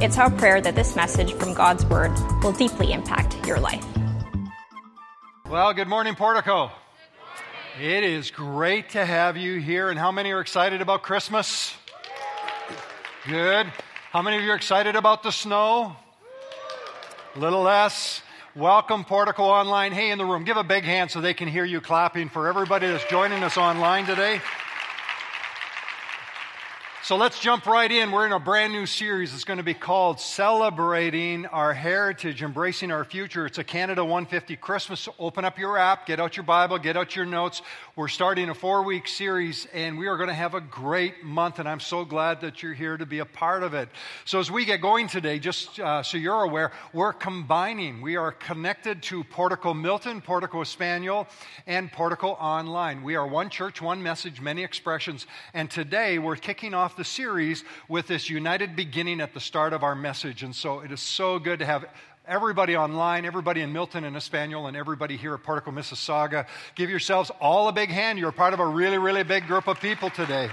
It's our prayer that this message from God's Word will deeply impact your life. Well, good morning, Portico. It is great to have you here. And how many are excited about Christmas? Good. How many of you are excited about the snow? A little less. Welcome, Portico Online. Hey, in the room, give a big hand so they can hear you clapping for everybody that's joining us online today. So let's jump right in. We're in a brand new series. It's going to be called Celebrating Our Heritage, Embracing Our Future. It's a Canada 150 Christmas. Open up your app, get out your Bible, get out your notes. We're starting a four week series, and we are going to have a great month, and I'm so glad that you're here to be a part of it. So as we get going today, just uh, so you're aware, we're combining. We are connected to Portico Milton, Portico Espanol, and Portico Online. We are one church, one message, many expressions, and today we're kicking off the series with this united beginning at the start of our message. And so it is so good to have everybody online, everybody in Milton and Espanol, and everybody here at Portico Mississauga. Give yourselves all a big hand. You're part of a really, really big group of people today.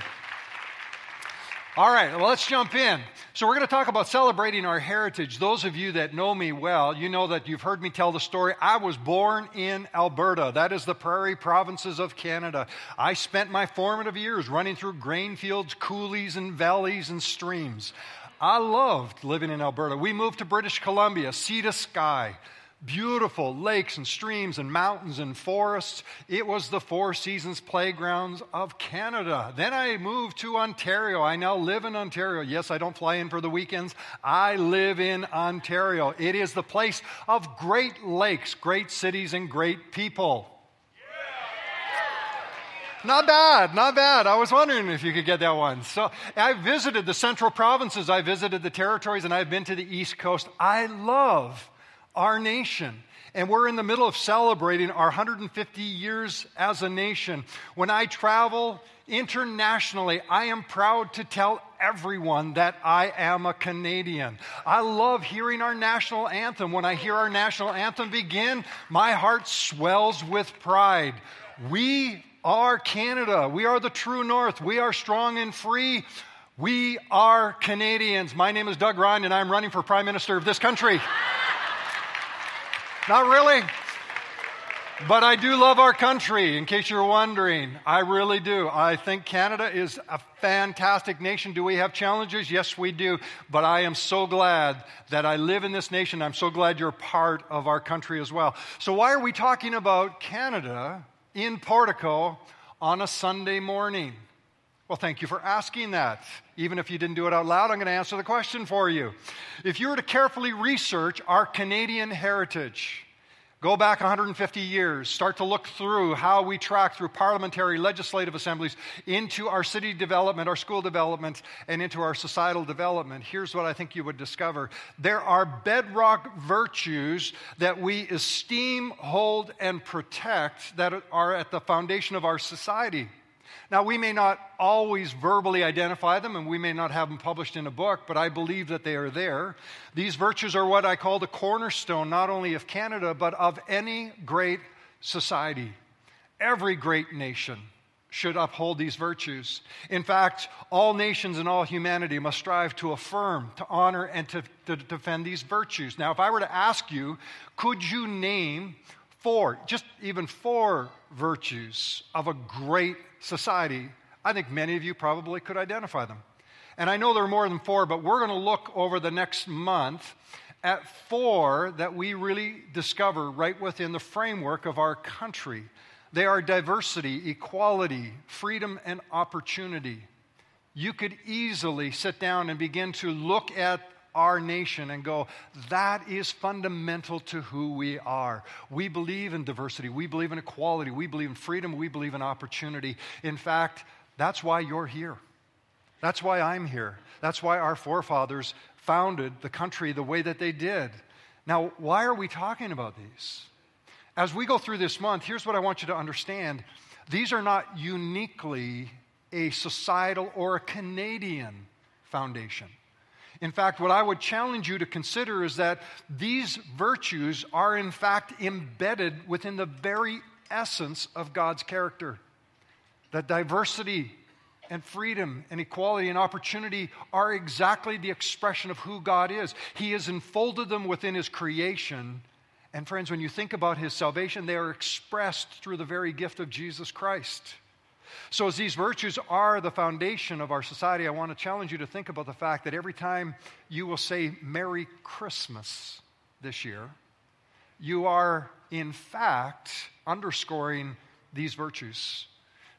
All right, well, let's jump in. So, we're going to talk about celebrating our heritage. Those of you that know me well, you know that you've heard me tell the story. I was born in Alberta. That is the prairie provinces of Canada. I spent my formative years running through grain fields, coulees, and valleys and streams. I loved living in Alberta. We moved to British Columbia, sea to sky beautiful lakes and streams and mountains and forests. It was the Four Seasons playgrounds of Canada. Then I moved to Ontario. I now live in Ontario. Yes, I don't fly in for the weekends. I live in Ontario. It is the place of great lakes, great cities, and great people. Not bad, not bad. I was wondering if you could get that one. So I visited the central provinces, I visited the territories, and I've been to the East Coast. I love our nation. And we're in the middle of celebrating our 150 years as a nation. When I travel internationally, I am proud to tell everyone that I am a Canadian. I love hearing our national anthem. When I hear our national anthem begin, my heart swells with pride. We are Canada. We are the true North. We are strong and free. We are Canadians. My name is Doug Ryan, and I'm running for Prime Minister of this country. Not really. But I do love our country, in case you're wondering. I really do. I think Canada is a fantastic nation. Do we have challenges? Yes, we do. But I am so glad that I live in this nation. I'm so glad you're part of our country as well. So, why are we talking about Canada in Portico on a Sunday morning? Well, thank you for asking that. Even if you didn't do it out loud, I'm going to answer the question for you. If you were to carefully research our Canadian heritage, go back 150 years, start to look through how we track through parliamentary, legislative assemblies into our city development, our school development, and into our societal development, here's what I think you would discover. There are bedrock virtues that we esteem, hold, and protect that are at the foundation of our society. Now, we may not always verbally identify them and we may not have them published in a book, but I believe that they are there. These virtues are what I call the cornerstone, not only of Canada, but of any great society. Every great nation should uphold these virtues. In fact, all nations and all humanity must strive to affirm, to honor, and to, to defend these virtues. Now, if I were to ask you, could you name four, just even four virtues of a great society, I think many of you probably could identify them. And I know there are more than four, but we're going to look over the next month at four that we really discover right within the framework of our country. They are diversity, equality, freedom, and opportunity. You could easily sit down and begin to look at our nation and go, that is fundamental to who we are. We believe in diversity, we believe in equality, we believe in freedom, we believe in opportunity. In fact, that's why you're here. That's why I'm here. That's why our forefathers founded the country the way that they did. Now, why are we talking about these? As we go through this month, here's what I want you to understand these are not uniquely a societal or a Canadian foundation. In fact, what I would challenge you to consider is that these virtues are, in fact, embedded within the very essence of God's character. That diversity and freedom and equality and opportunity are exactly the expression of who God is. He has enfolded them within His creation. And, friends, when you think about His salvation, they are expressed through the very gift of Jesus Christ. So, as these virtues are the foundation of our society, I want to challenge you to think about the fact that every time you will say Merry Christmas this year, you are in fact underscoring these virtues.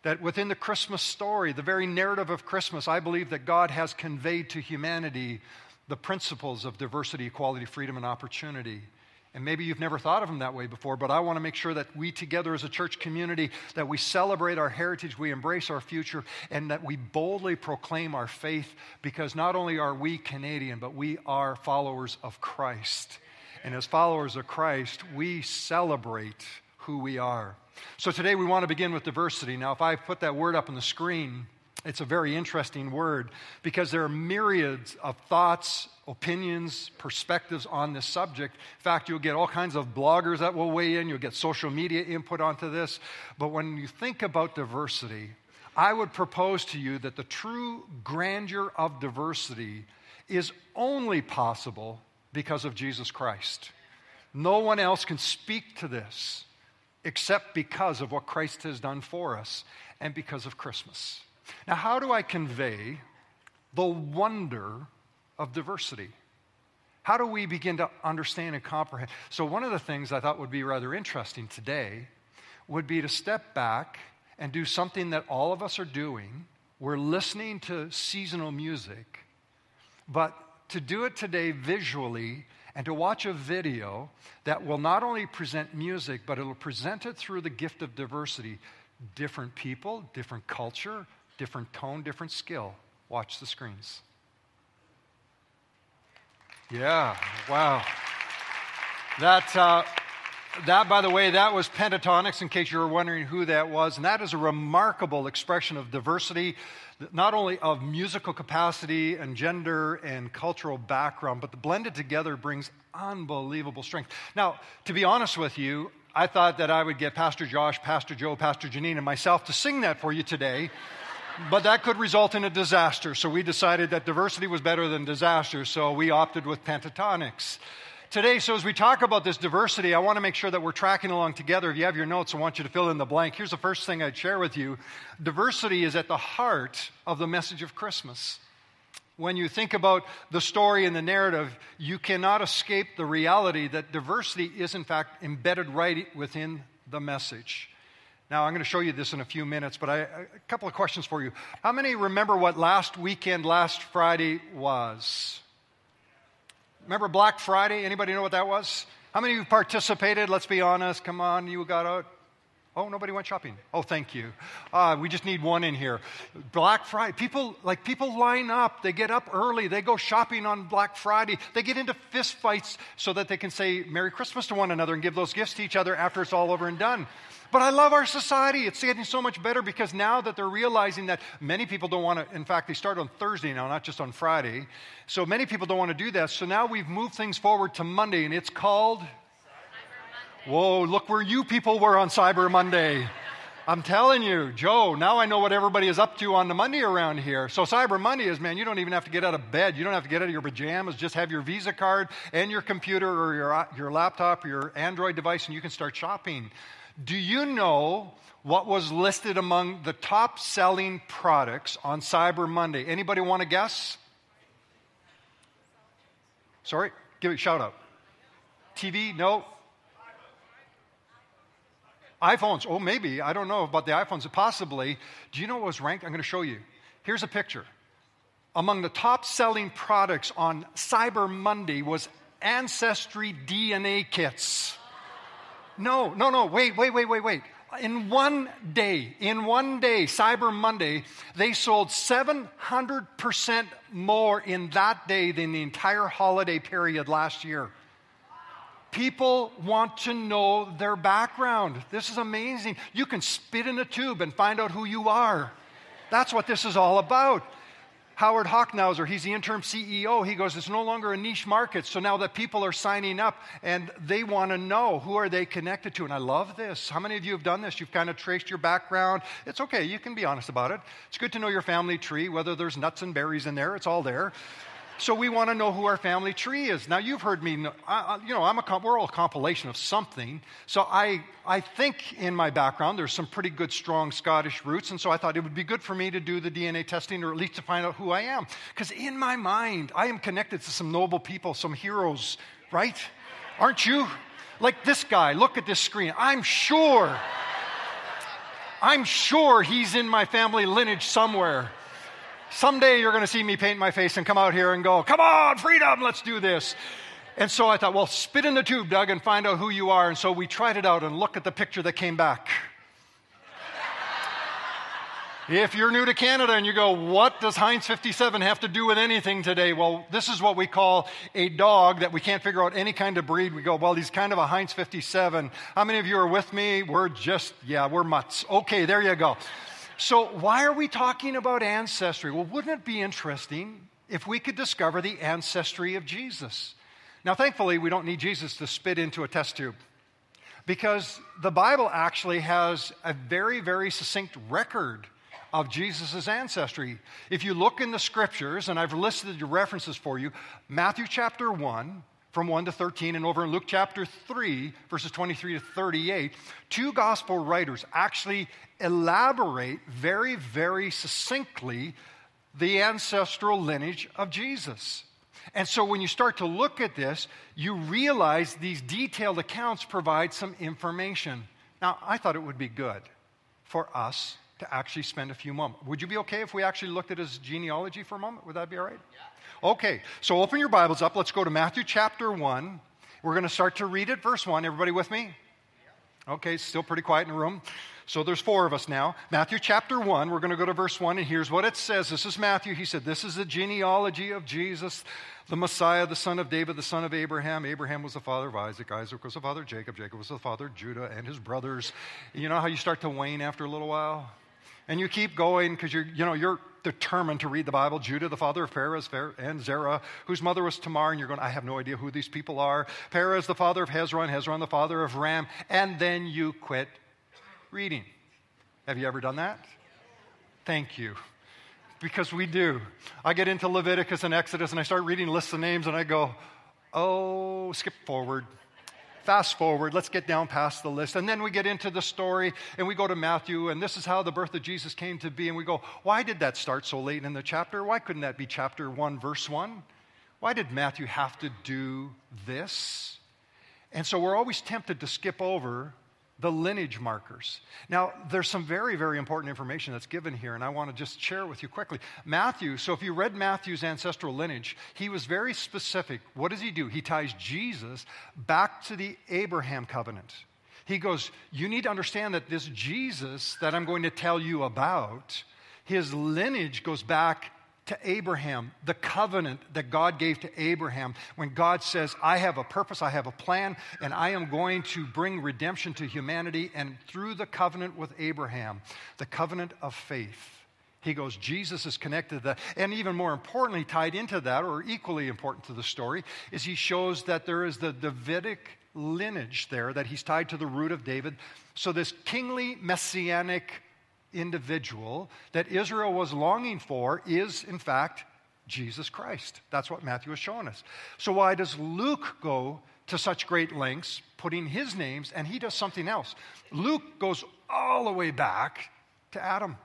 That within the Christmas story, the very narrative of Christmas, I believe that God has conveyed to humanity the principles of diversity, equality, freedom, and opportunity. And maybe you've never thought of them that way before, but I want to make sure that we together as a church community that we celebrate our heritage, we embrace our future, and that we boldly proclaim our faith because not only are we Canadian, but we are followers of Christ. And as followers of Christ, we celebrate who we are. So today we want to begin with diversity. Now, if I put that word up on the screen, it's a very interesting word because there are myriads of thoughts, opinions, perspectives on this subject. In fact, you'll get all kinds of bloggers that will weigh in, you'll get social media input onto this. But when you think about diversity, I would propose to you that the true grandeur of diversity is only possible because of Jesus Christ. No one else can speak to this except because of what Christ has done for us and because of Christmas. Now, how do I convey the wonder of diversity? How do we begin to understand and comprehend? So, one of the things I thought would be rather interesting today would be to step back and do something that all of us are doing. We're listening to seasonal music, but to do it today visually and to watch a video that will not only present music, but it'll present it through the gift of diversity. Different people, different culture, different tone, different skill. Watch the screens. Yeah, wow. That, uh, that, by the way, that was Pentatonix, in case you were wondering who that was. And that is a remarkable expression of diversity, not only of musical capacity and gender and cultural background, but the blended together brings unbelievable strength. Now, to be honest with you, I thought that I would get Pastor Josh, Pastor Joe, Pastor Janine, and myself to sing that for you today but that could result in a disaster. So we decided that diversity was better than disaster, so we opted with Pentatonix. Today, so as we talk about this diversity, I want to make sure that we're tracking along together. If you have your notes, I want you to fill in the blank. Here's the first thing I'd share with you diversity is at the heart of the message of Christmas. When you think about the story and the narrative, you cannot escape the reality that diversity is, in fact, embedded right within the message. Now, I'm going to show you this in a few minutes, but I, a couple of questions for you. How many remember what last weekend, last Friday was? Remember Black Friday? Anybody know what that was? How many of you participated? Let's be honest. Come on, you got out. Oh, nobody went shopping. Oh, thank you. Uh, we just need one in here. Black Friday. People like people line up. They get up early. They go shopping on Black Friday. They get into fist fights so that they can say Merry Christmas to one another and give those gifts to each other after it's all over and done. But I love our society. It's getting so much better because now that they're realizing that many people don't want to, in fact, they start on Thursday now, not just on Friday. So many people don't want to do that. So now we've moved things forward to Monday, and it's called. Whoa, look where you people were on Cyber Monday. I'm telling you, Joe, now I know what everybody is up to on the Monday around here. So Cyber Monday is, man, you don't even have to get out of bed. You don't have to get out of your pajamas. Just have your Visa card and your computer or your, uh, your laptop or your Android device and you can start shopping. Do you know what was listed among the top selling products on Cyber Monday? Anybody want to guess? Sorry, give it a shout out. TV? No. iPhones? Oh, maybe. I don't know about the iPhones. Possibly. Do you know what was ranked? I'm going to show you. Here's a picture. Among the top selling products on Cyber Monday was Ancestry DNA kits. No, no, no, wait, wait, wait, wait, wait. In one day, in one day, Cyber Monday, they sold 700% more in that day than the entire holiday period last year. People want to know their background. This is amazing. You can spit in a tube and find out who you are. That's what this is all about. Howard Hochhauser, he's the interim CEO. He goes, it's no longer a niche market. So now that people are signing up and they want to know who are they connected to. And I love this. How many of you have done this? You've kind of traced your background. It's okay. You can be honest about it. It's good to know your family tree, whether there's nuts and berries in there. It's all there. So we want to know who our family tree is. Now you've heard me. You know, I'm a we're all a compilation of something. So I I think in my background there's some pretty good strong Scottish roots, and so I thought it would be good for me to do the DNA testing, or at least to find out who I am, because in my mind I am connected to some noble people, some heroes, right? Aren't you? Like this guy. Look at this screen. I'm sure. I'm sure he's in my family lineage somewhere. Someday you're going to see me paint my face and come out here and go, Come on, freedom, let's do this. And so I thought, Well, spit in the tube, Doug, and find out who you are. And so we tried it out and look at the picture that came back. if you're new to Canada and you go, What does Heinz 57 have to do with anything today? Well, this is what we call a dog that we can't figure out any kind of breed. We go, Well, he's kind of a Heinz 57. How many of you are with me? We're just, yeah, we're mutts. Okay, there you go. So, why are we talking about ancestry? Well, wouldn't it be interesting if we could discover the ancestry of Jesus? Now, thankfully, we don't need Jesus to spit into a test tube because the Bible actually has a very, very succinct record of Jesus' ancestry. If you look in the scriptures, and I've listed the references for you Matthew chapter 1, from 1 to 13, and over in Luke chapter 3, verses 23 to 38, two gospel writers actually elaborate very, very succinctly the ancestral lineage of Jesus. And so when you start to look at this, you realize these detailed accounts provide some information. Now, I thought it would be good for us to actually spend a few moments. Would you be okay if we actually looked at his genealogy for a moment? Would that be all right? Yeah. Okay, so open your Bibles up. Let's go to Matthew chapter 1. We're going to start to read it, verse 1. Everybody with me? Okay, still pretty quiet in the room. So there's four of us now. Matthew chapter 1, we're going to go to verse 1, and here's what it says. This is Matthew. He said, This is the genealogy of Jesus, the Messiah, the son of David, the son of Abraham. Abraham was the father of Isaac. Isaac was the father of Jacob. Jacob was the father of Judah and his brothers. You know how you start to wane after a little while? And you keep going because you're, you know, you're determined to read the Bible. Judah, the father of Perez and Zerah, whose mother was Tamar, and you're going, I have no idea who these people are. Perez, the father of Hezron, Hezron, the father of Ram, and then you quit reading. Have you ever done that? Thank you. Because we do. I get into Leviticus and Exodus and I start reading lists of names and I go, oh, skip forward. Fast forward, let's get down past the list. And then we get into the story and we go to Matthew, and this is how the birth of Jesus came to be. And we go, why did that start so late in the chapter? Why couldn't that be chapter 1, verse 1? Why did Matthew have to do this? And so we're always tempted to skip over the lineage markers. Now, there's some very, very important information that's given here, and I want to just share with you quickly. Matthew, so if you read Matthew's ancestral lineage, he was very specific. What does he do? He ties Jesus back to the Abraham covenant. He goes, You need to understand that this Jesus that I'm going to tell you about, his lineage goes back to Abraham, the covenant that God gave to Abraham when God says, I have a purpose, I have a plan, and I am going to bring redemption to humanity. And through the covenant with Abraham, the covenant of faith, he goes, Jesus is connected to that. And even more importantly, tied into that, or equally important to the story, is he shows that there is the Davidic lineage there, that he's tied to the root of David. So, this kingly messianic individual that Israel was longing for is, in fact, Jesus Christ. That's what Matthew is showing us. So, why does Luke go to such great lengths putting his names and he does something else? Luke goes all the way back to Adam.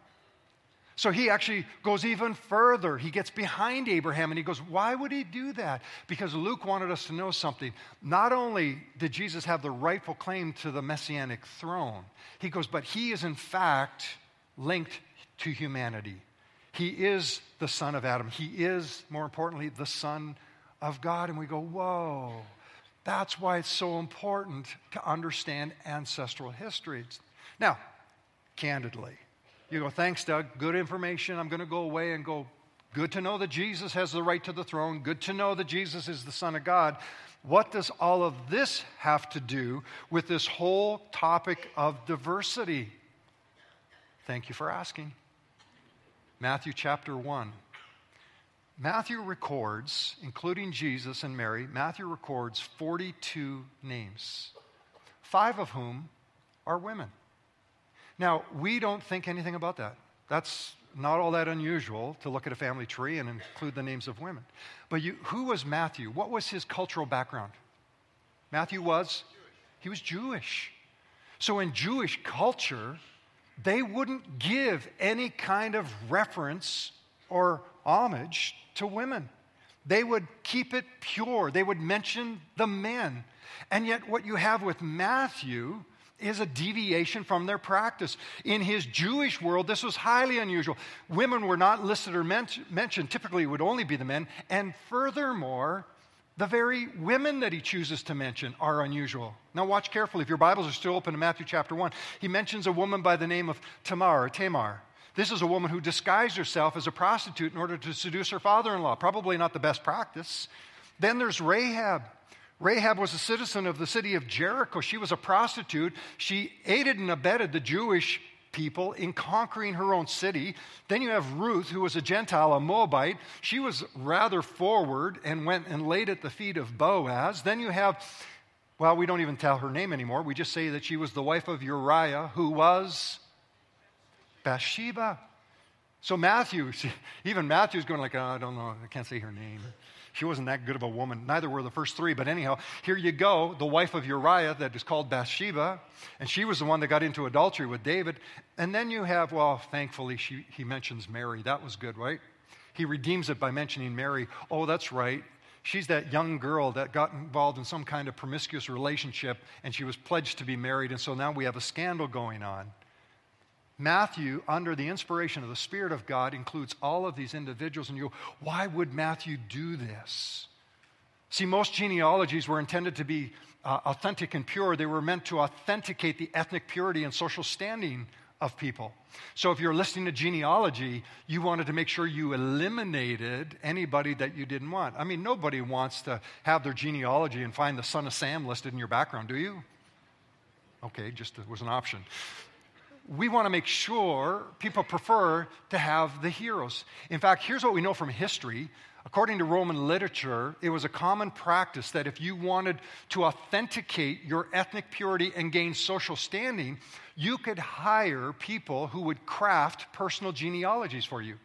So he actually goes even further. He gets behind Abraham and he goes, Why would he do that? Because Luke wanted us to know something. Not only did Jesus have the rightful claim to the messianic throne, he goes, But he is in fact linked to humanity. He is the son of Adam. He is, more importantly, the son of God. And we go, whoa, that's why it's so important to understand ancestral histories. Now, candidly, you go, thanks, Doug, good information. I'm going to go away and go Good to know that Jesus has the right to the throne. Good to know that Jesus is the Son of God. What does all of this have to do with this whole topic of diversity? Thank you for asking. Matthew chapter 1. Matthew records, including Jesus and Mary, Matthew records 42 names, five of whom are women. Now, we don't think anything about that. That's not all that unusual to look at a family tree and include the names of women. But you, who was Matthew? What was his cultural background? Matthew was? He was Jewish. So in Jewish culture, they wouldn't give any kind of reference or homage to women. They would keep it pure. They would mention the men. And yet, what you have with Matthew is a deviation from their practice. In his Jewish world, this was highly unusual. Women were not listed or mentioned, typically, it would only be the men. And furthermore, the very women that he chooses to mention are unusual. Now, watch carefully. If your Bibles are still open to Matthew chapter 1, he mentions a woman by the name of Tamar or Tamar. This is a woman who disguised herself as a prostitute in order to seduce her father in law. Probably not the best practice. Then there's Rahab. Rahab was a citizen of the city of Jericho. She was a prostitute. She aided and abetted the Jewish people in conquering her own city. Then you have Ruth, who was a Gentile, a Moabite. She was rather forward and went and laid at the feet of Boaz. Then you have, well, we don't even tell her name anymore. We just say that she was the wife of Uriah, who was Bathsheba. So Matthew, even Matthew's going like, oh, I don't know, I can't say her name. She wasn't that good of a woman. Neither were the first three. But anyhow, here you go, the wife of Uriah that is called Bathsheba. And she was the one that got into adultery with David. And then you have, well, thankfully, she, he mentions Mary. That was good, right? He redeems it by mentioning Mary. Oh, that's right. She's that young girl that got involved in some kind of promiscuous relationship and she was pledged to be married. And so now we have a scandal going on. Matthew, under the inspiration of the Spirit of God, includes all of these individuals. And you go, why would Matthew do this? See, most genealogies were intended to be uh, authentic and pure. They were meant to authenticate the ethnic purity and social standing of people. So if you're listening to genealogy, you wanted to make sure you eliminated anybody that you didn't want. I mean, nobody wants to have their genealogy and find the son of Sam listed in your background, do you? Okay, just was an option we want to make sure people prefer to have the heroes. In fact, here's what we know from history. According to Roman literature, it was a common practice that if you wanted to authenticate your ethnic purity and gain social standing, you could hire people who would craft personal genealogies for you.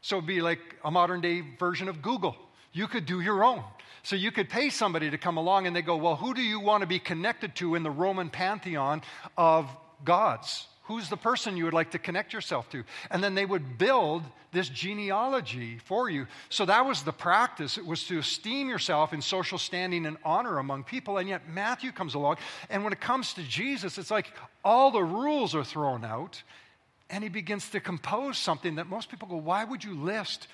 So it'd be like a modern day version of Google. You could do your own. So you could pay somebody to come along and they go, Well, who do you want to be connected to in the Roman pantheon of gods? Who's the person you would like to connect yourself to? And then they would build this genealogy for you. So that was the practice. It was to esteem yourself in social standing and honor among people. And yet Matthew comes along, and when it comes to Jesus, it's like all the rules are thrown out, and he begins to compose something that most people go, Why would you list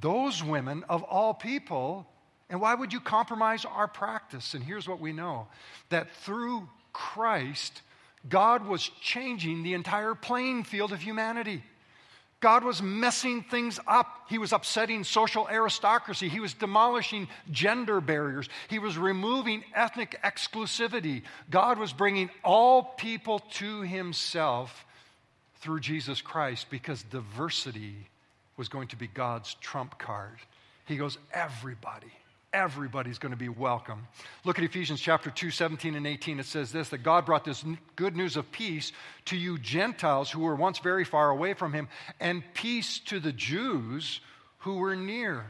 those women of all people? And why would you compromise our practice? And here's what we know that through Christ, God was changing the entire playing field of humanity. God was messing things up. He was upsetting social aristocracy. He was demolishing gender barriers. He was removing ethnic exclusivity. God was bringing all people to himself through Jesus Christ because diversity was going to be God's trump card. He goes, everybody everybody's going to be welcome. Look at Ephesians chapter 2, 17 and 18. It says this that God brought this good news of peace to you Gentiles who were once very far away from him, and peace to the Jews who were near.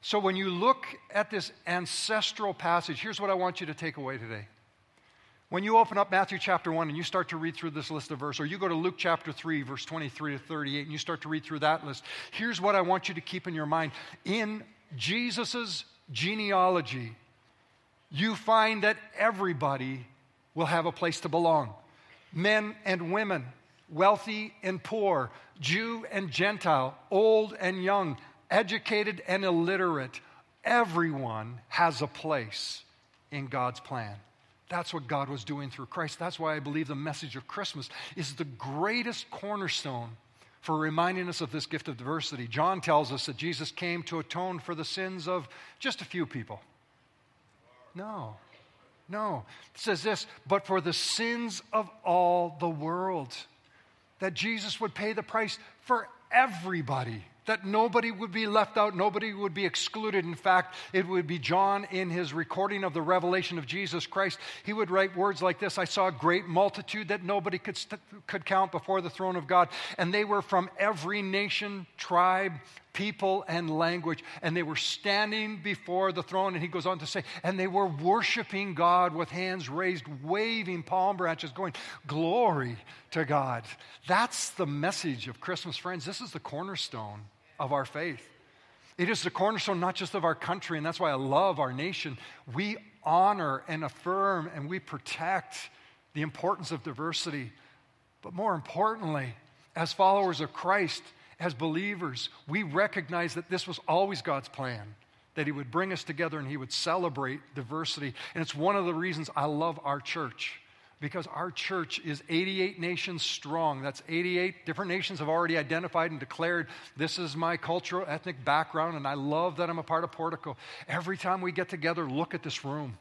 So when you look at this ancestral passage, here's what I want you to take away today. When you open up Matthew chapter 1 and you start to read through this list of verses, or you go to Luke chapter 3, verse 23 to 38, and you start to read through that list, here's what I want you to keep in your mind. In Jesus' genealogy, you find that everybody will have a place to belong men and women, wealthy and poor, Jew and Gentile, old and young, educated and illiterate. Everyone has a place in God's plan. That's what God was doing through Christ. That's why I believe the message of Christmas is the greatest cornerstone for reminding us of this gift of diversity. John tells us that Jesus came to atone for the sins of just a few people. No, no. It says this, but for the sins of all the world. That Jesus would pay the price for everybody that nobody would be left out, nobody would be excluded. In fact, it would be John in his recording of the revelation of Jesus Christ. He would write words like this I saw a great multitude that nobody could, st- could count before the throne of God, and they were from every nation, tribe, people, and language, and they were standing before the throne. And he goes on to say, and they were worshiping God with hands raised, waving palm branches, going, Glory to God. That's the message of Christmas, friends. This is the cornerstone of our faith. It is the cornerstone not just of our country, and that's why I love our nation. We honor and affirm and we protect the importance of diversity. But more importantly, as followers of Christ, as believers, we recognize that this was always God's plan, that He would bring us together and He would celebrate diversity. And it's one of the reasons I love our church because our church is 88 nations strong. That's 88 different nations have already identified and declared this is my cultural, ethnic background, and I love that I'm a part of Portico. Every time we get together, look at this room.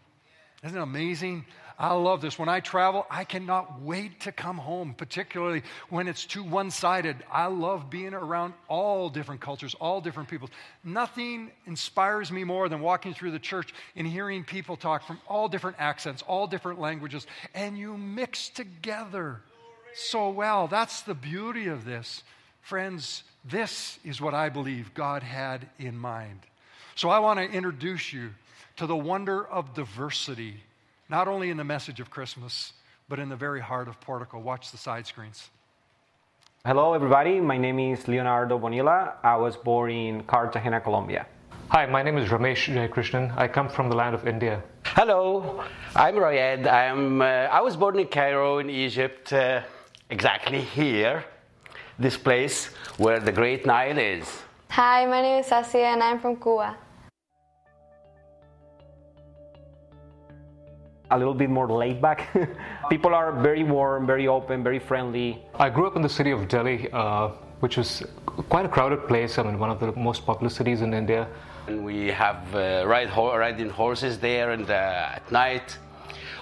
Isn't it amazing? I love this. When I travel, I cannot wait to come home, particularly when it's too one sided. I love being around all different cultures, all different peoples. Nothing inspires me more than walking through the church and hearing people talk from all different accents, all different languages, and you mix together so well. That's the beauty of this. Friends, this is what I believe God had in mind. So I want to introduce you to the wonder of diversity not only in the message of Christmas, but in the very heart of Portico. Watch the side screens. Hello, everybody. My name is Leonardo Bonilla. I was born in Cartagena, Colombia. Hi, my name is Ramesh Jayakrishnan. I come from the land of India. Hello, I'm Royed. I'm, uh, I was born in Cairo, in Egypt, uh, exactly here, this place where the Great Nile is. Hi, my name is Sasia and I'm from Cuba. A little bit more laid back. People are very warm, very open, very friendly. I grew up in the city of Delhi, uh, which was quite a crowded place. I mean, one of the most populous cities in India. And we have uh, ride ho- riding horses there, and uh, at night,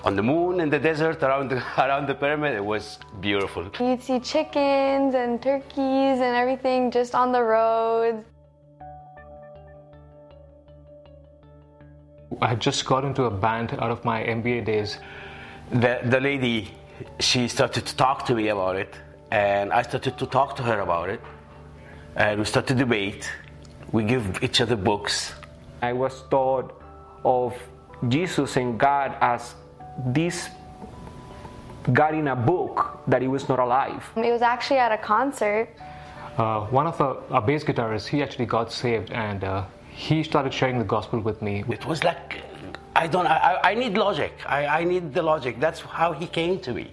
on the moon, in the desert, around the, around the pyramid, it was beautiful. You'd see chickens and turkeys and everything just on the roads. I had just got into a band out of my MBA days. The, the lady, she started to talk to me about it, and I started to talk to her about it, and we started to debate. We give each other books. I was taught of Jesus and God as this God in a book that he was not alive. It was actually at a concert. Uh, one of the, our bass guitarists, he actually got saved and uh, he started sharing the gospel with me. It was like, I don't, I, I need logic. I, I need the logic. That's how he came to me.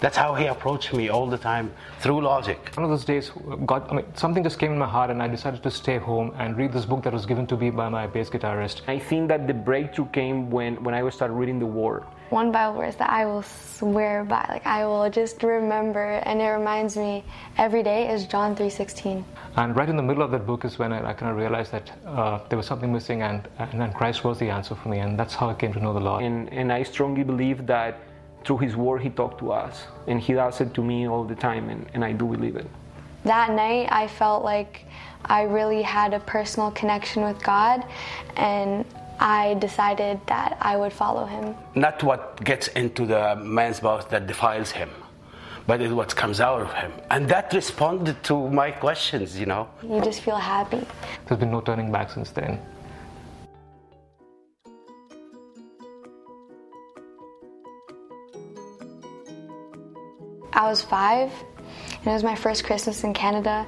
That's how he approached me all the time through logic. One of those days, God, I mean, something just came in my heart, and I decided to stay home and read this book that was given to me by my bass guitarist. I think that the breakthrough came when, when I started reading the Word. One Bible verse that I will swear by, like I will just remember, and it reminds me every day is John three sixteen. And right in the middle of that book is when I, I kind of realized that uh, there was something missing, and, and and Christ was the answer for me, and that's how I came to know the Lord. And and I strongly believe that through His Word He talked to us, and He does it to me all the time, and, and I do believe it. That night, I felt like I really had a personal connection with God, and I decided that I would follow him. Not what gets into the man's mouth that defiles him, but it's what comes out of him. And that responded to my questions, you know. You just feel happy. There's been no turning back since then. I was five, and it was my first Christmas in Canada.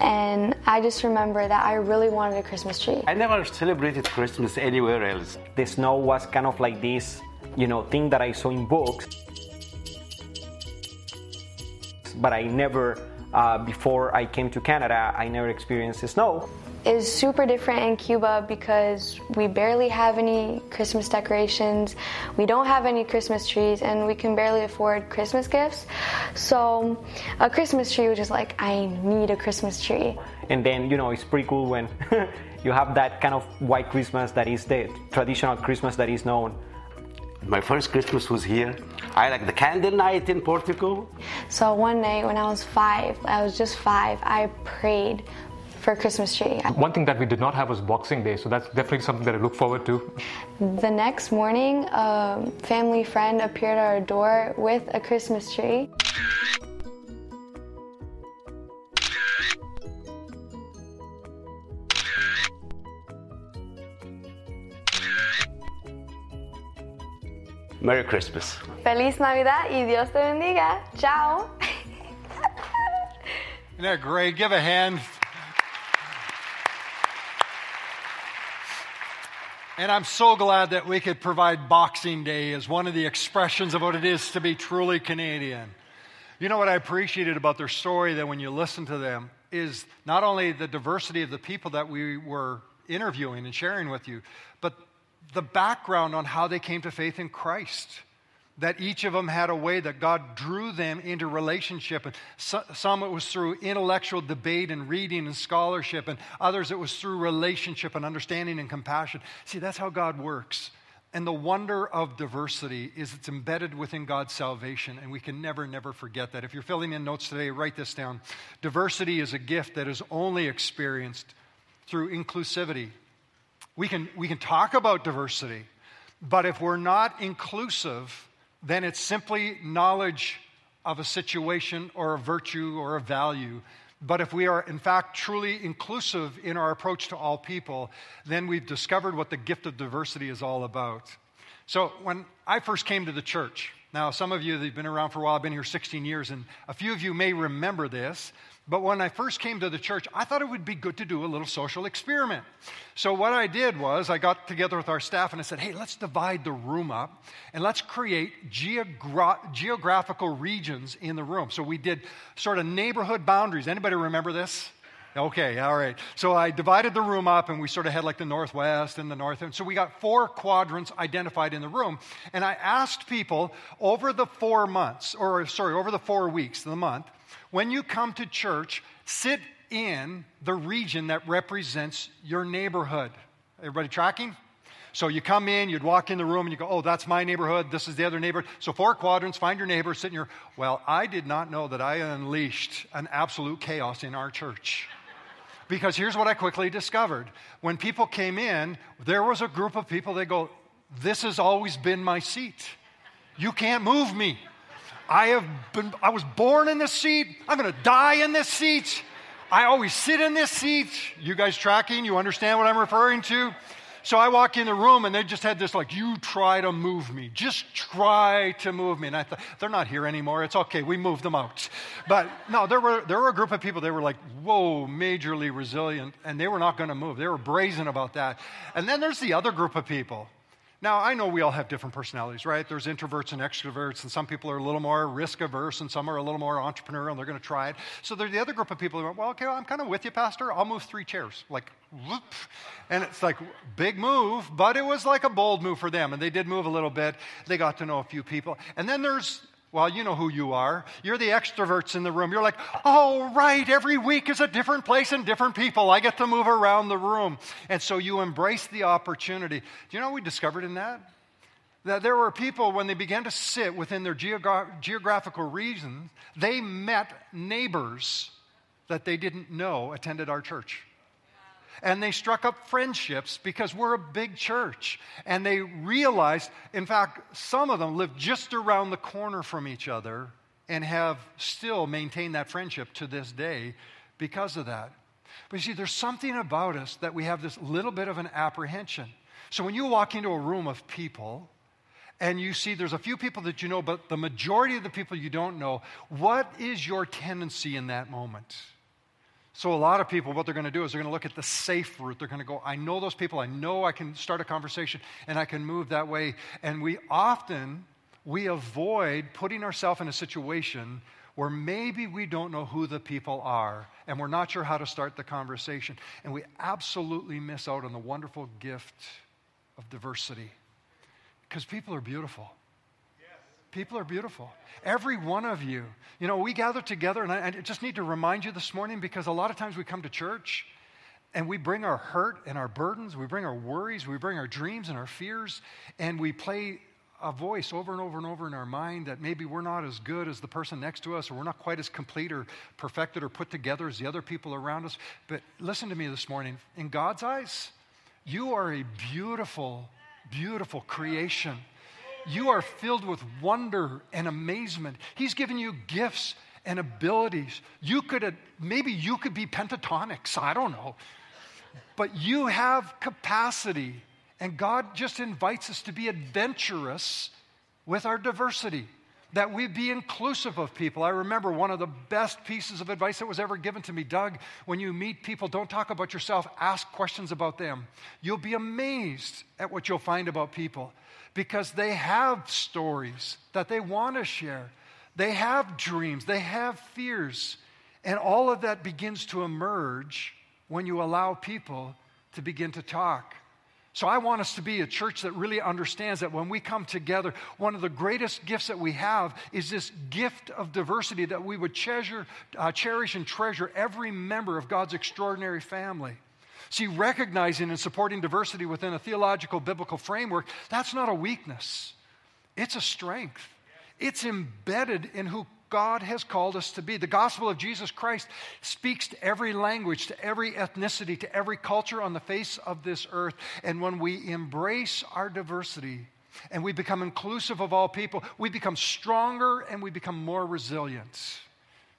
And I just remember that I really wanted a Christmas tree. I never celebrated Christmas anywhere else. The snow was kind of like this, you know, thing that I saw in books. But I never, uh, before I came to Canada, I never experienced the snow. It's super different in Cuba because we barely have any Christmas decorations, we don't have any Christmas trees, and we can barely afford Christmas gifts. So a Christmas tree was just like, I need a Christmas tree. And then, you know, it's pretty cool when you have that kind of white Christmas that is the traditional Christmas that is known. My first Christmas was here. I like the candle night in Portugal. So one night when I was five, I was just five, I prayed for a Christmas tree. One thing that we did not have was Boxing Day, so that's definitely something that I look forward to. The next morning, a family friend appeared at our door with a Christmas tree. Merry Christmas. Feliz Navidad y Dios te bendiga. Ciao. Isn't that great? Give a hand. And I'm so glad that we could provide Boxing Day as one of the expressions of what it is to be truly Canadian. You know what I appreciated about their story that when you listen to them is not only the diversity of the people that we were interviewing and sharing with you, but the background on how they came to faith in Christ. That each of them had a way that God drew them into relationship. And so, some it was through intellectual debate and reading and scholarship, and others it was through relationship and understanding and compassion. See, that's how God works. And the wonder of diversity is it's embedded within God's salvation, and we can never, never forget that. If you're filling in notes today, write this down. Diversity is a gift that is only experienced through inclusivity. We can, we can talk about diversity, but if we're not inclusive, then it's simply knowledge of a situation or a virtue or a value. But if we are, in fact, truly inclusive in our approach to all people, then we've discovered what the gift of diversity is all about. So, when I first came to the church, now some of you that have been around for a while, I've been here 16 years, and a few of you may remember this. But when I first came to the church, I thought it would be good to do a little social experiment. So, what I did was, I got together with our staff and I said, hey, let's divide the room up and let's create geogra- geographical regions in the room. So, we did sort of neighborhood boundaries. Anybody remember this? Okay, all right. So I divided the room up and we sort of had like the northwest and the north. And so we got four quadrants identified in the room. And I asked people over the four months, or sorry, over the four weeks of the month, when you come to church, sit in the region that represents your neighborhood. Everybody tracking? So you come in, you'd walk in the room, and you go, Oh, that's my neighborhood. This is the other neighborhood. So four quadrants, find your neighbor, sit in your. Well, I did not know that I unleashed an absolute chaos in our church. Because here's what I quickly discovered. When people came in, there was a group of people, they go, This has always been my seat. You can't move me. I have been, I was born in this seat. I'm going to die in this seat. I always sit in this seat. You guys tracking? You understand what I'm referring to? So I walk in the room and they just had this like, you try to move me. Just try to move me. And I thought, they're not here anymore. It's okay. We moved them out. But no, there were, there were a group of people, they were like, whoa, majorly resilient. And they were not going to move. They were brazen about that. And then there's the other group of people now, I know we all have different personalities, right? There's introverts and extroverts, and some people are a little more risk averse, and some are a little more entrepreneurial, and they're going to try it. So there's the other group of people who are, well, okay, I'm kind of with you, Pastor. I'll move three chairs. Like, whoop. And it's like, big move, but it was like a bold move for them, and they did move a little bit. They got to know a few people. And then there's well, you know who you are. You're the extroverts in the room. You're like, oh, right, every week is a different place and different people. I get to move around the room. And so you embrace the opportunity. Do you know what we discovered in that? That there were people, when they began to sit within their geogra- geographical region, they met neighbors that they didn't know attended our church and they struck up friendships because we're a big church. And they realized, in fact, some of them live just around the corner from each other and have still maintained that friendship to this day because of that. But you see, there's something about us that we have this little bit of an apprehension. So when you walk into a room of people, and you see there's a few people that you know, but the majority of the people you don't know, what is your tendency in that moment? So, a lot of people, what they're going to do is they're going to look at the safe route. They're going to go, I know those people. I know I can start a conversation and I can move that way. And we often, we avoid putting ourselves in a situation where maybe we don't know who the people are and we're not sure how to start the conversation. And we absolutely miss out on the wonderful gift of diversity because people are beautiful. People are beautiful. Every one of you. You know, we gather together, and I, I just need to remind you this morning because a lot of times we come to church and we bring our hurt and our burdens, we bring our worries, we bring our dreams and our fears, and we play a voice over and over and over in our mind that maybe we're not as good as the person next to us, or we're not quite as complete or perfected or put together as the other people around us. But listen to me this morning. In God's eyes, you are a beautiful, beautiful creation. You are filled with wonder and amazement. He's given you gifts and abilities. You could, uh, maybe you could be Pentatonix, I don't know. But you have capacity and God just invites us to be adventurous with our diversity, that we be inclusive of people. I remember one of the best pieces of advice that was ever given to me Doug, when you meet people, don't talk about yourself, ask questions about them. You'll be amazed at what you'll find about people because they have stories that they want to share, they have dreams, they have fears. And all of that begins to emerge when you allow people to begin to talk. So I want us to be a church that really understands that when we come together, one of the greatest gifts that we have is this gift of diversity that we would treasure, uh, cherish and treasure every member of God's extraordinary family. See, recognizing and supporting diversity within a theological biblical framework, that's not a weakness. It's a strength. It's embedded in who God has called us to be. The gospel of Jesus Christ speaks to every language, to every ethnicity, to every culture on the face of this earth. And when we embrace our diversity and we become inclusive of all people, we become stronger and we become more resilient.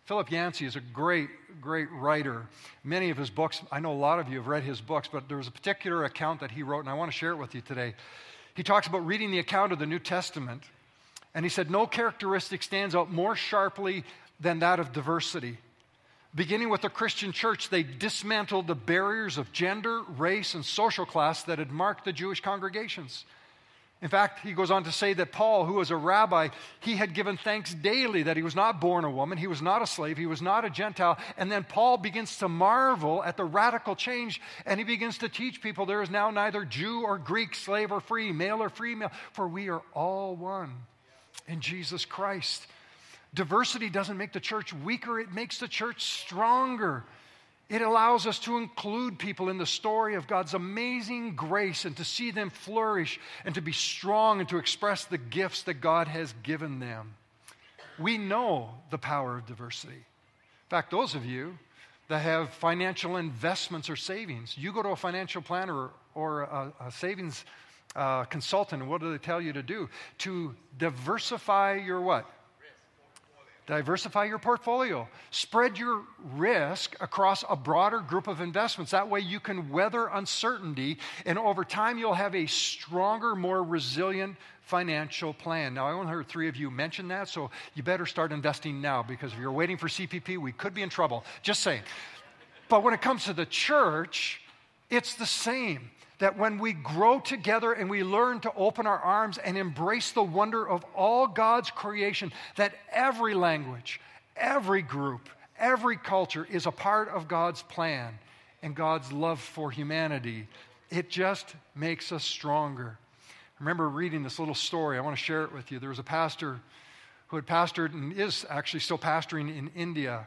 Philip Yancey is a great, great writer. Many of his books, I know a lot of you have read his books, but there was a particular account that he wrote, and I want to share it with you today. He talks about reading the account of the New Testament and he said, No characteristic stands out more sharply than that of diversity. Beginning with the Christian church, they dismantled the barriers of gender, race, and social class that had marked the Jewish congregations. In fact, he goes on to say that Paul, who was a rabbi, he had given thanks daily that he was not born a woman, he was not a slave, he was not a Gentile. And then Paul begins to marvel at the radical change, and he begins to teach people there is now neither Jew or Greek, slave or free, male or female, for we are all one in Jesus Christ. Diversity doesn't make the church weaker, it makes the church stronger. It allows us to include people in the story of God's amazing grace and to see them flourish and to be strong and to express the gifts that God has given them. We know the power of diversity. In fact, those of you that have financial investments or savings, you go to a financial planner or a, a savings uh, consultant, what do they tell you to do? To diversify your what? Diversify your portfolio. Spread your risk across a broader group of investments. That way you can weather uncertainty, and over time you'll have a stronger, more resilient financial plan. Now, I only heard three of you mention that, so you better start investing now because if you're waiting for CPP, we could be in trouble. Just saying. But when it comes to the church, it's the same that when we grow together and we learn to open our arms and embrace the wonder of all God's creation, that every language, every group, every culture is a part of God's plan and God's love for humanity, it just makes us stronger. I remember reading this little story. I want to share it with you. There was a pastor who had pastored and is actually still pastoring in India.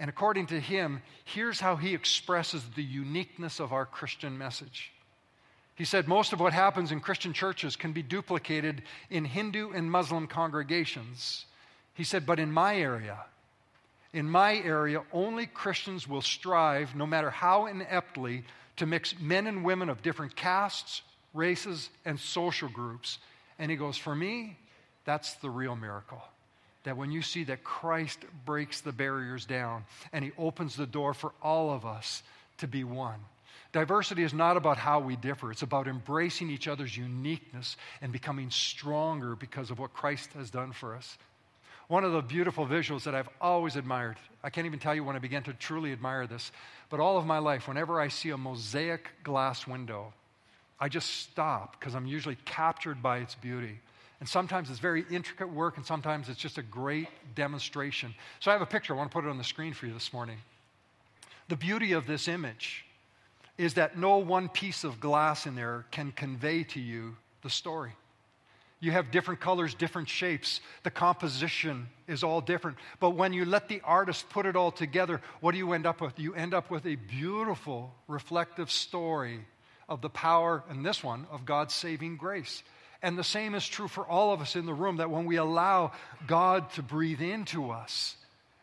And according to him, here's how he expresses the uniqueness of our Christian message. He said most of what happens in Christian churches can be duplicated in Hindu and Muslim congregations. He said, but in my area, in my area, only Christians will strive, no matter how ineptly, to mix men and women of different castes, races, and social groups. And he goes, For me, that's the real miracle. That when you see that Christ breaks the barriers down and he opens the door for all of us to be one. Diversity is not about how we differ, it's about embracing each other's uniqueness and becoming stronger because of what Christ has done for us. One of the beautiful visuals that I've always admired, I can't even tell you when I began to truly admire this, but all of my life, whenever I see a mosaic glass window, I just stop because I'm usually captured by its beauty. And sometimes it's very intricate work, and sometimes it's just a great demonstration. So I have a picture. I want to put it on the screen for you this morning. The beauty of this image is that no one piece of glass in there can convey to you the story. You have different colors, different shapes. The composition is all different. But when you let the artist put it all together, what do you end up with? You end up with a beautiful, reflective story of the power, and this one, of God's saving grace. And the same is true for all of us in the room that when we allow God to breathe into us,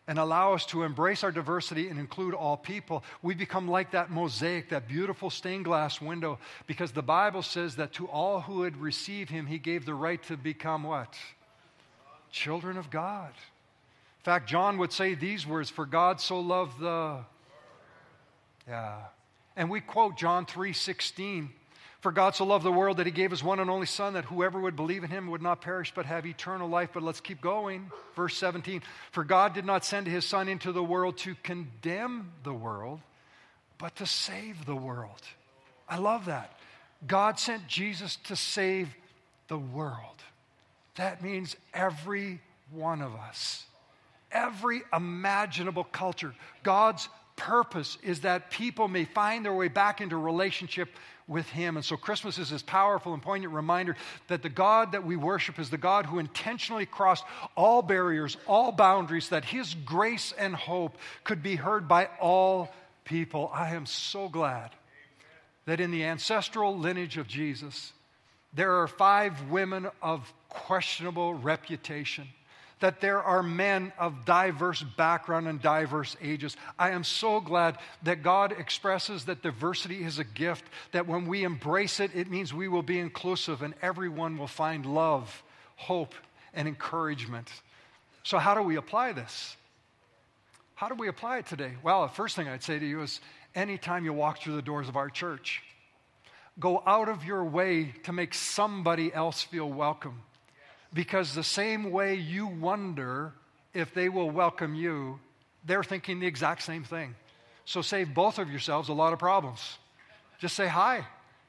and allow us to embrace our diversity and include all people, we become like that mosaic, that beautiful stained glass window, because the Bible says that to all who had received him, he gave the right to become what? Children of God. In fact, John would say these words For God so loved the. Yeah. And we quote John 3 16. For God so loved the world that he gave his one and only Son, that whoever would believe in him would not perish but have eternal life. But let's keep going. Verse 17 For God did not send his Son into the world to condemn the world, but to save the world. I love that. God sent Jesus to save the world. That means every one of us, every imaginable culture. God's purpose is that people may find their way back into relationship with Him. And so Christmas is this powerful and poignant reminder that the God that we worship is the God who intentionally crossed all barriers, all boundaries, that His grace and hope could be heard by all people. I am so glad that in the ancestral lineage of Jesus, there are five women of questionable reputation that there are men of diverse background and diverse ages. I am so glad that God expresses that diversity is a gift, that when we embrace it, it means we will be inclusive and everyone will find love, hope, and encouragement. So, how do we apply this? How do we apply it today? Well, the first thing I'd say to you is anytime you walk through the doors of our church, go out of your way to make somebody else feel welcome. Because the same way you wonder if they will welcome you, they're thinking the exact same thing. So save both of yourselves a lot of problems. Just say hi,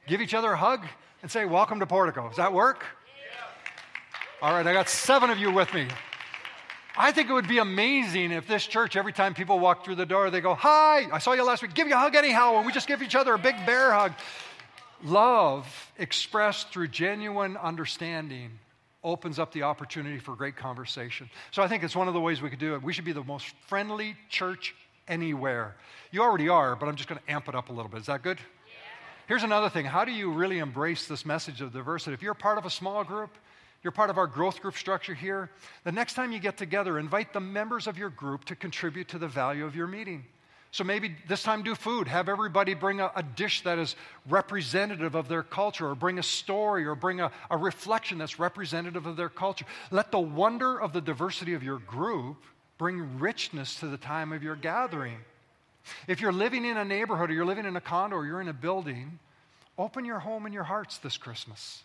give each other a hug, and say, Welcome to Portico. Does that work? All right, I got seven of you with me. I think it would be amazing if this church, every time people walk through the door, they go, Hi, I saw you last week. Give you a hug anyhow. And we just give each other a big bear hug. Love expressed through genuine understanding opens up the opportunity for great conversation. So I think it's one of the ways we could do it. We should be the most friendly church anywhere. You already are, but I'm just going to amp it up a little bit. Is that good? Yeah. Here's another thing. How do you really embrace this message of diversity? If you're part of a small group, you're part of our growth group structure here, the next time you get together, invite the members of your group to contribute to the value of your meeting. So maybe this time do food. Have everybody bring a, a, dish that is representative of their culture, or bring a story, or bring a, a reflection that's representative of their culture. Let the wonder of the diversity of your group bring richness to the time of your gathering. If you're living in a neighborhood, or you're living in a condo, or you're in a building, open your home and your hearts this Christmas.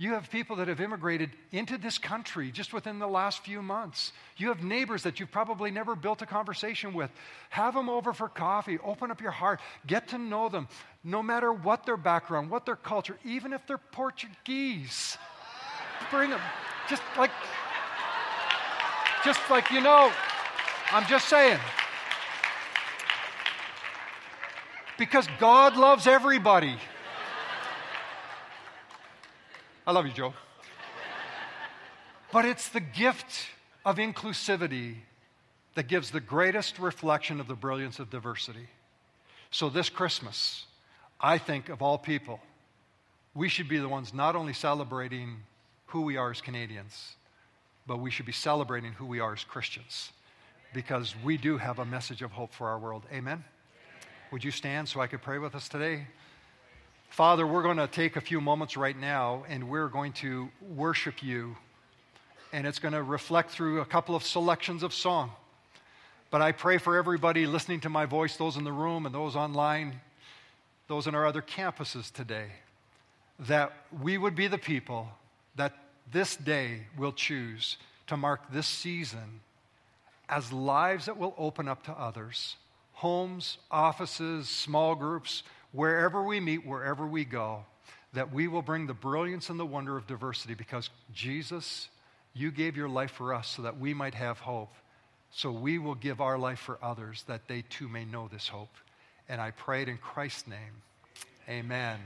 You have people that have immigrated into this country just within the last few months. You have neighbors that you've probably never built a conversation with. Have them over for coffee. Open up your heart. Get to know them, no matter what their background, what their culture, even if they're Portuguese. Bring them. Just like, just like, you know, I'm just saying. Because God loves everybody. I love you, Joe. but it's the gift of inclusivity that gives the greatest reflection of the brilliance of diversity. So, this Christmas, I think of all people, we should be the ones not only celebrating who we are as Canadians, but we should be celebrating who we are as Christians because we do have a message of hope for our world. Amen? Would you stand so I could pray with us today? Father, we're going to take a few moments right now and we're going to worship you. And it's going to reflect through a couple of selections of song. But I pray for everybody listening to my voice, those in the room and those online, those in our other campuses today, that we would be the people that this day will choose to mark this season as lives that will open up to others homes, offices, small groups wherever we meet, wherever we go, that we will bring the brilliance and the wonder of diversity because Jesus, you gave your life for us so that we might have hope. So we will give our life for others that they too may know this hope. And I pray it in Christ's name. Amen.